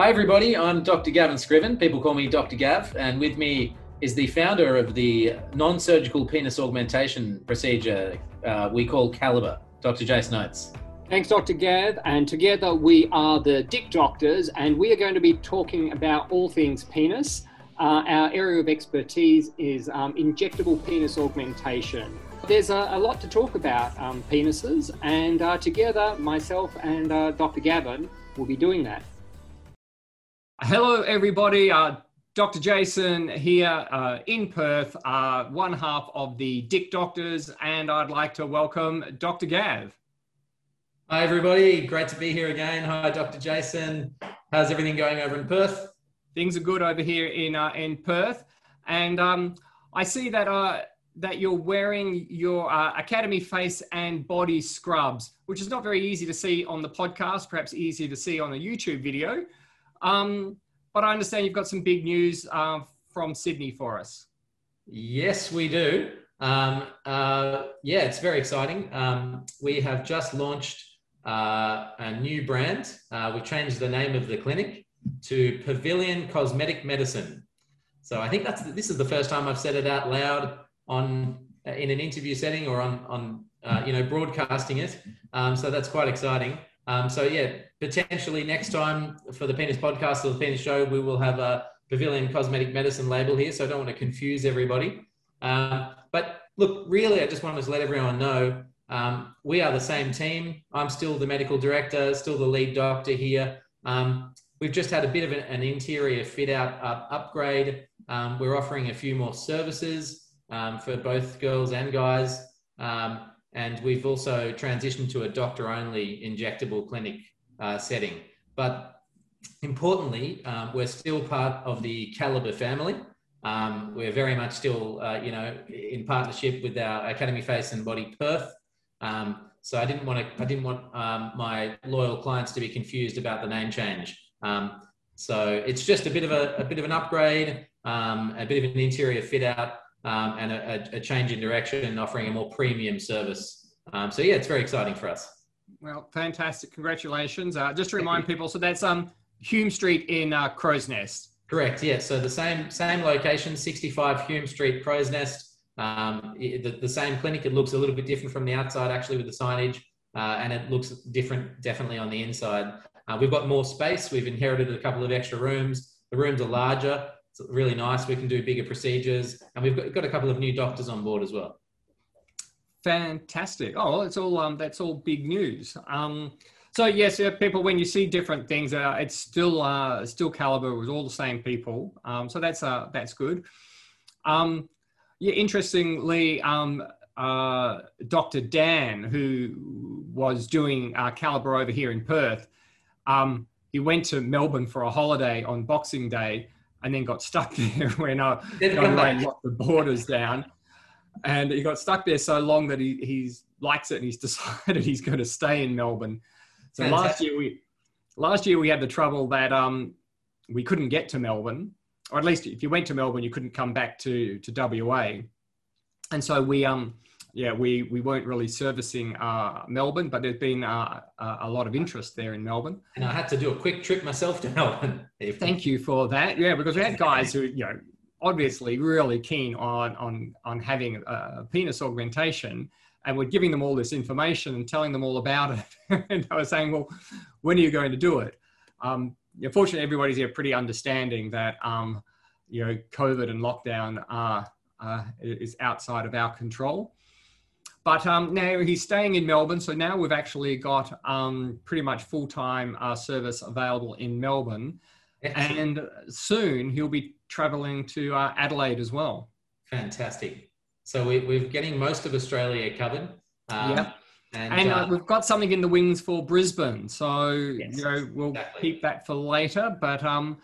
Hi, everybody. I'm Dr. Gavin Scriven. People call me Dr. Gav, and with me is the founder of the non surgical penis augmentation procedure uh, we call Calibre, Dr. Jason Oates. Thanks, Dr. Gav. And together we are the Dick Doctors, and we are going to be talking about all things penis. Uh, our area of expertise is um, injectable penis augmentation. There's a, a lot to talk about um, penises, and uh, together, myself and uh, Dr. Gavin will be doing that. Hello, everybody. Uh, Dr. Jason here uh, in Perth, uh, one half of the Dick Doctors, and I'd like to welcome Dr. Gav. Hi, everybody. Great to be here again. Hi, Dr. Jason. How's everything going over in Perth? Things are good over here in uh, in Perth, and um, I see that uh, that you're wearing your uh, Academy face and body scrubs, which is not very easy to see on the podcast. Perhaps easier to see on a YouTube video. Um, but I understand you've got some big news uh, from Sydney for us. Yes, we do. Um, uh, yeah, it's very exciting. Um, we have just launched uh, a new brand. Uh, we changed the name of the clinic to Pavilion Cosmetic Medicine. So I think that's this is the first time I've said it out loud on in an interview setting or on on uh, you know broadcasting it. Um, so that's quite exciting. Um, so yeah, potentially next time for the Penis Podcast or the Penis Show, we will have a Pavilion Cosmetic Medicine label here. So I don't want to confuse everybody. Um, but look, really, I just wanted to let everyone know um, we are the same team. I'm still the medical director, still the lead doctor here. Um, we've just had a bit of an, an interior fit out up, upgrade. Um, we're offering a few more services um, for both girls and guys. Um, and we've also transitioned to a doctor only injectable clinic uh, setting. But importantly, um, we're still part of the Calibre family. Um, we're very much still, uh, you know, in partnership with our Academy Face and Body Perth. Um, so I didn't want to, I didn't want um, my loyal clients to be confused about the name change. Um, so it's just a bit of a, a bit of an upgrade, um, a bit of an interior fit out, um, and a, a, change in direction, offering a more premium service. Um, so yeah, it's very exciting for us. Well, fantastic! Congratulations. Uh, just to remind people, so that's um, Hume Street in uh, Crow's Nest. Correct. Yeah. So the same same location, 65 Hume Street, Crow's Nest. Um, the, the same clinic. It looks a little bit different from the outside, actually, with the signage, uh, and it looks different, definitely on the inside. Uh, we've got more space. We've inherited a couple of extra rooms. The rooms are larger. It's really nice. We can do bigger procedures, and we've got, got a couple of new doctors on board as well. Fantastic. Oh, it's all um, that's all big news. Um, so yes, people, when you see different things, uh, it's still uh, still Calibre with all the same people. Um, so that's uh, that's good. Um, yeah, interestingly, um, uh, Dr. Dan, who was doing uh, Calibre over here in Perth, um, he went to Melbourne for a holiday on Boxing Day and then got stuck there when I locked the borders down. And he got stuck there so long that he he's likes it and he's decided he's going to stay in Melbourne. So Fantastic. last year we last year we had the trouble that um, we couldn't get to Melbourne, or at least if you went to Melbourne, you couldn't come back to to WA. And so we um yeah, we, we weren't really servicing uh, Melbourne, but there's been uh, a lot of interest there in Melbourne. And I had to do a quick trip myself to Melbourne. Thank you for that. Yeah, because we had guys who, you know, obviously really keen on, on, on having a penis augmentation and we're giving them all this information and telling them all about it. and I was saying, well, when are you going to do it? Um, fortunately, everybody's here pretty understanding that, um, you know, COVID and lockdown are, uh, is outside of our control. But um, now he's staying in Melbourne, so now we've actually got um, pretty much full time uh, service available in Melbourne. Excellent. And soon he'll be traveling to uh, Adelaide as well. Fantastic. So we, we're getting most of Australia covered. Um, yeah. And, and uh, uh, we've got something in the wings for Brisbane. So, yes, you know, we'll exactly. keep that for later. But um,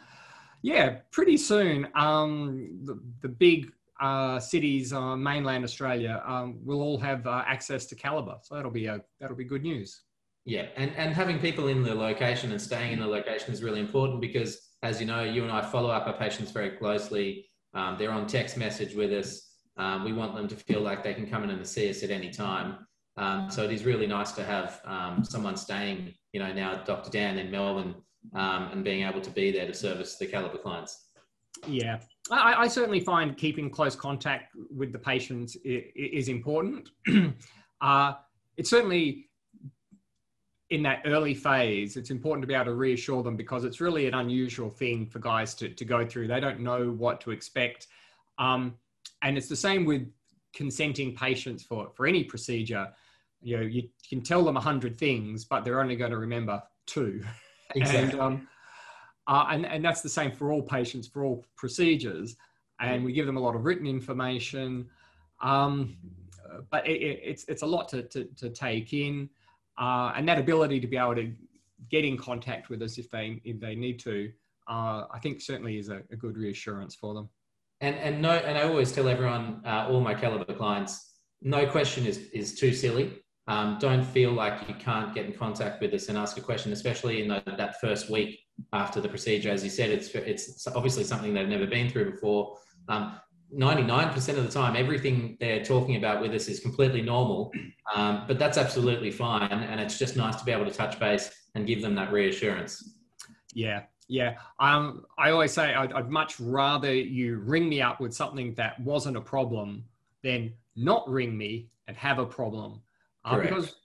yeah, pretty soon, um, the, the big uh, cities on mainland Australia um, will all have uh, access to Calibre. So that'll be a, that'll be good news. Yeah, and, and having people in the location and staying in the location is really important because, as you know, you and I follow up our patients very closely. Um, they're on text message with us. Um, we want them to feel like they can come in and see us at any time. Um, so it is really nice to have um, someone staying you know, now Dr. Dan in Melbourne um, and being able to be there to service the Calibre clients. Yeah, I, I, certainly find keeping close contact with the patients is important. uh, it's certainly in that early phase, it's important to be able to reassure them because it's really an unusual thing for guys to, to go through. They don't know what to expect. Um, and it's the same with consenting patients for, for any procedure. You know, you can tell them a hundred things, but they're only going to remember two. Exactly. and, um, uh, and, and that's the same for all patients, for all procedures. And we give them a lot of written information. Um, but it, it's, it's a lot to, to, to take in. Uh, and that ability to be able to get in contact with us if they, if they need to, uh, I think certainly is a, a, good reassurance for them. And, and no, and I always tell everyone, uh, all my Calibre clients, no question is, is too silly. Um, don't feel like you can't get in contact with us and ask a question, especially in the, that first week after the procedure. As you said, it's it's obviously something they've never been through before. Um, 99% of the time, everything they're talking about with us is completely normal, um, but that's absolutely fine. And it's just nice to be able to touch base and give them that reassurance. Yeah, yeah. Um, I always say I'd, I'd much rather you ring me up with something that wasn't a problem than not ring me and have a problem uh, because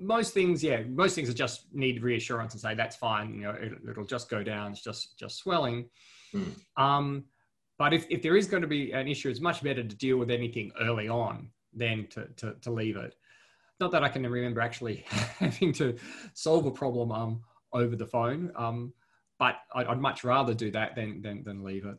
most things, yeah, most things are just need reassurance and say that's fine. You know, it, will just go down. It's just just swelling. Mm. Um, but if, if there is going to be an issue, it's much better to deal with anything early on than to, to, to leave it. Not that I can remember actually having to solve a problem um, over the phone, um, but I'd, I'd, much rather do that than, than, than leave it.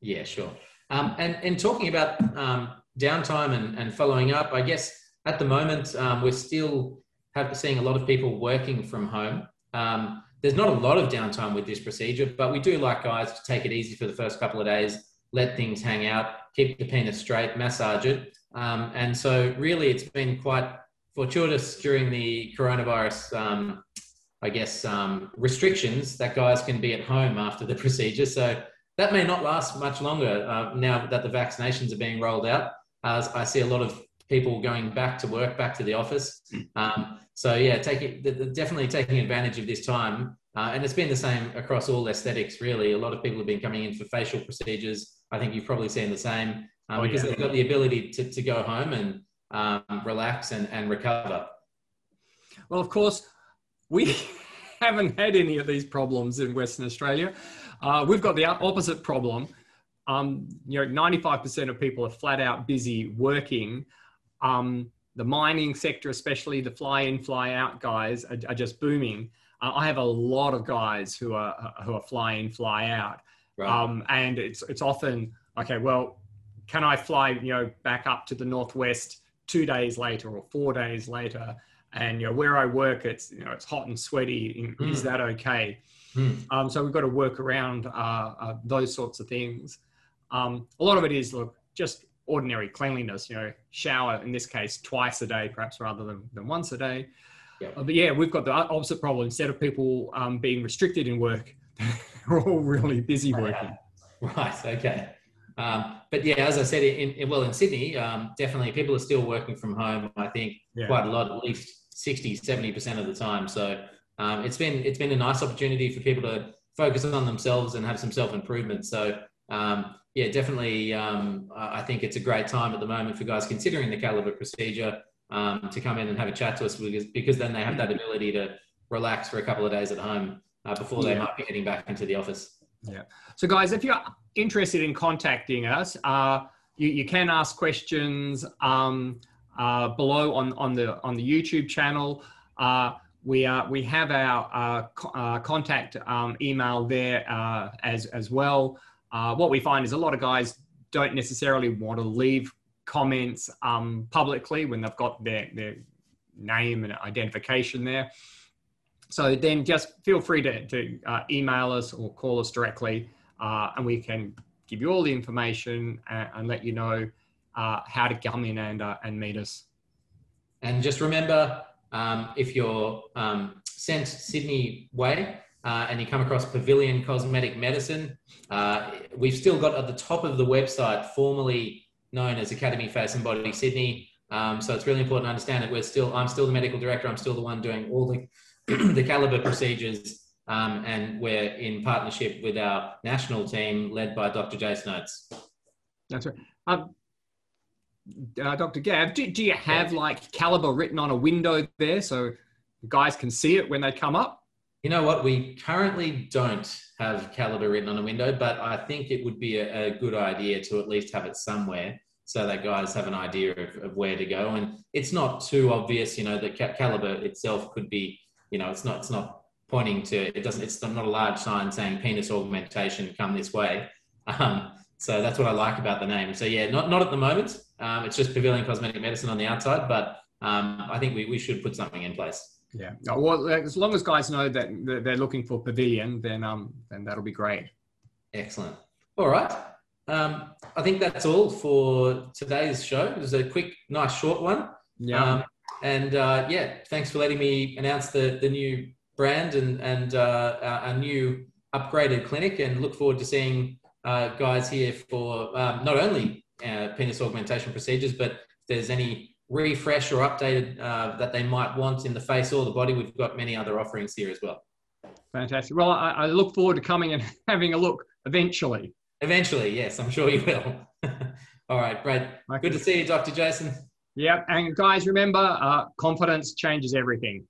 Yeah, sure. Um, and, and talking about um, downtime and, and following up, I guess at the moment, um, we're still have, seeing a lot of people working from home. Um, there's not a lot of downtime with this procedure, but we do like guys to take it easy for the first couple of days, let things hang out, keep the penis straight, massage it. Um, and so, really, it's been quite fortuitous during the coronavirus, um, I guess, um, restrictions that guys can be at home after the procedure. So, that may not last much longer uh, now that the vaccinations are being rolled out. Uh, I see a lot of people going back to work, back to the office. Mm. Um, so yeah, taking definitely taking advantage of this time, uh, and it's been the same across all aesthetics. Really, a lot of people have been coming in for facial procedures. I think you've probably seen the same um, oh, because yeah. they've got the ability to, to go home and um, relax and, and recover. Well, of course, we haven't had any of these problems in Western Australia. Uh, we've got the opposite problem. Um, you know, 95% of people are flat out busy working um, the mining sector, especially the fly in, fly out guys, are, are just booming. Uh, I have a lot of guys who are who are fly in, fly out, right. um, and it's it's often okay. Well, can I fly you know back up to the northwest two days later or four days later? And you know where I work, it's you know it's hot and sweaty. Mm. Is that okay? Mm. Um, so we've got to work around uh, uh, those sorts of things. Um, a lot of it is look just ordinary cleanliness, you know, shower in this case twice a day, perhaps rather than, than once a day. Uh, but yeah, we've got the opposite problem. Instead of people um, being restricted in work, they're all really busy working. Right. Okay. Um, but yeah, as I said, in, in well in Sydney, um, definitely people are still working from home. I think yeah. quite a lot, at least 60, 70 percent of the time. So um, it's been it's been a nice opportunity for people to focus on themselves and have some self improvement. So um, yeah, definitely. Um, I think it's a great time at the moment for guys considering the Calibre procedure um, to come in and have a chat to us because, because then they have that ability to relax for a couple of days at home uh, before they yeah. might be getting back into the office. Yeah. So, guys, if you're interested in contacting us, uh, you, you can ask questions um, uh, below on, on the on the YouTube channel. Uh, we are we have our uh, co- uh, contact um, email there as as well. Uh, what we find is a lot of guys don't necessarily want to leave comments um, publicly when they've got their, their name and identification there. So then just feel free to, to uh, email us or call us directly uh, and we can give you all the information and, and let you know uh, how to come in and, uh, and meet us. And just remember, um, if you're um, sent Sydney way, uh, and you come across Pavilion Cosmetic Medicine. Uh, we've still got at the top of the website, formerly known as Academy Face and Body Sydney. Um, so it's really important to understand that we're still, I'm still the medical director. I'm still the one doing all the the Calibre procedures, um, and we're in partnership with our national team led by Dr. Jason Oates. That's right. Um, uh, Dr. Gav, do, do you have like Calibre written on a window there so guys can see it when they come up? You know what? We currently don't have Calibre written on a window, but I think it would be a, a good idea to at least have it somewhere so that guys have an idea of, of, where to go. And it's not too obvious, you know, that Calibre itself could be, you know, it's not it's not pointing to it doesn't it's not a large sign saying penis augmentation come this way. Um, so that's what I like about the name. So yeah, not not at the moment. Um, it's just Pavilion Cosmetic Medicine on the outside, but um, I think we, we should put something in place. Yeah. Well, as long as guys know that they're looking for Pavilion, then um, then that'll be great. Excellent. All right. Um, I think that's all for today's show. It was a quick, nice, short one. Yeah. Um, and uh, yeah, thanks for letting me announce the the new brand and and uh, our, new upgraded clinic. And look forward to seeing uh, guys here for um, not only uh, penis augmentation procedures, but if there's any refresh or updated uh, that they might want in the face or the body, we've got many other offerings here as well. Fantastic. Well, I, I look forward to coming and having a look eventually. Eventually, yes, I'm sure you will. All right, great. Okay. Good to see you, Dr. Jason. Yep. And guys, remember, uh, confidence changes everything.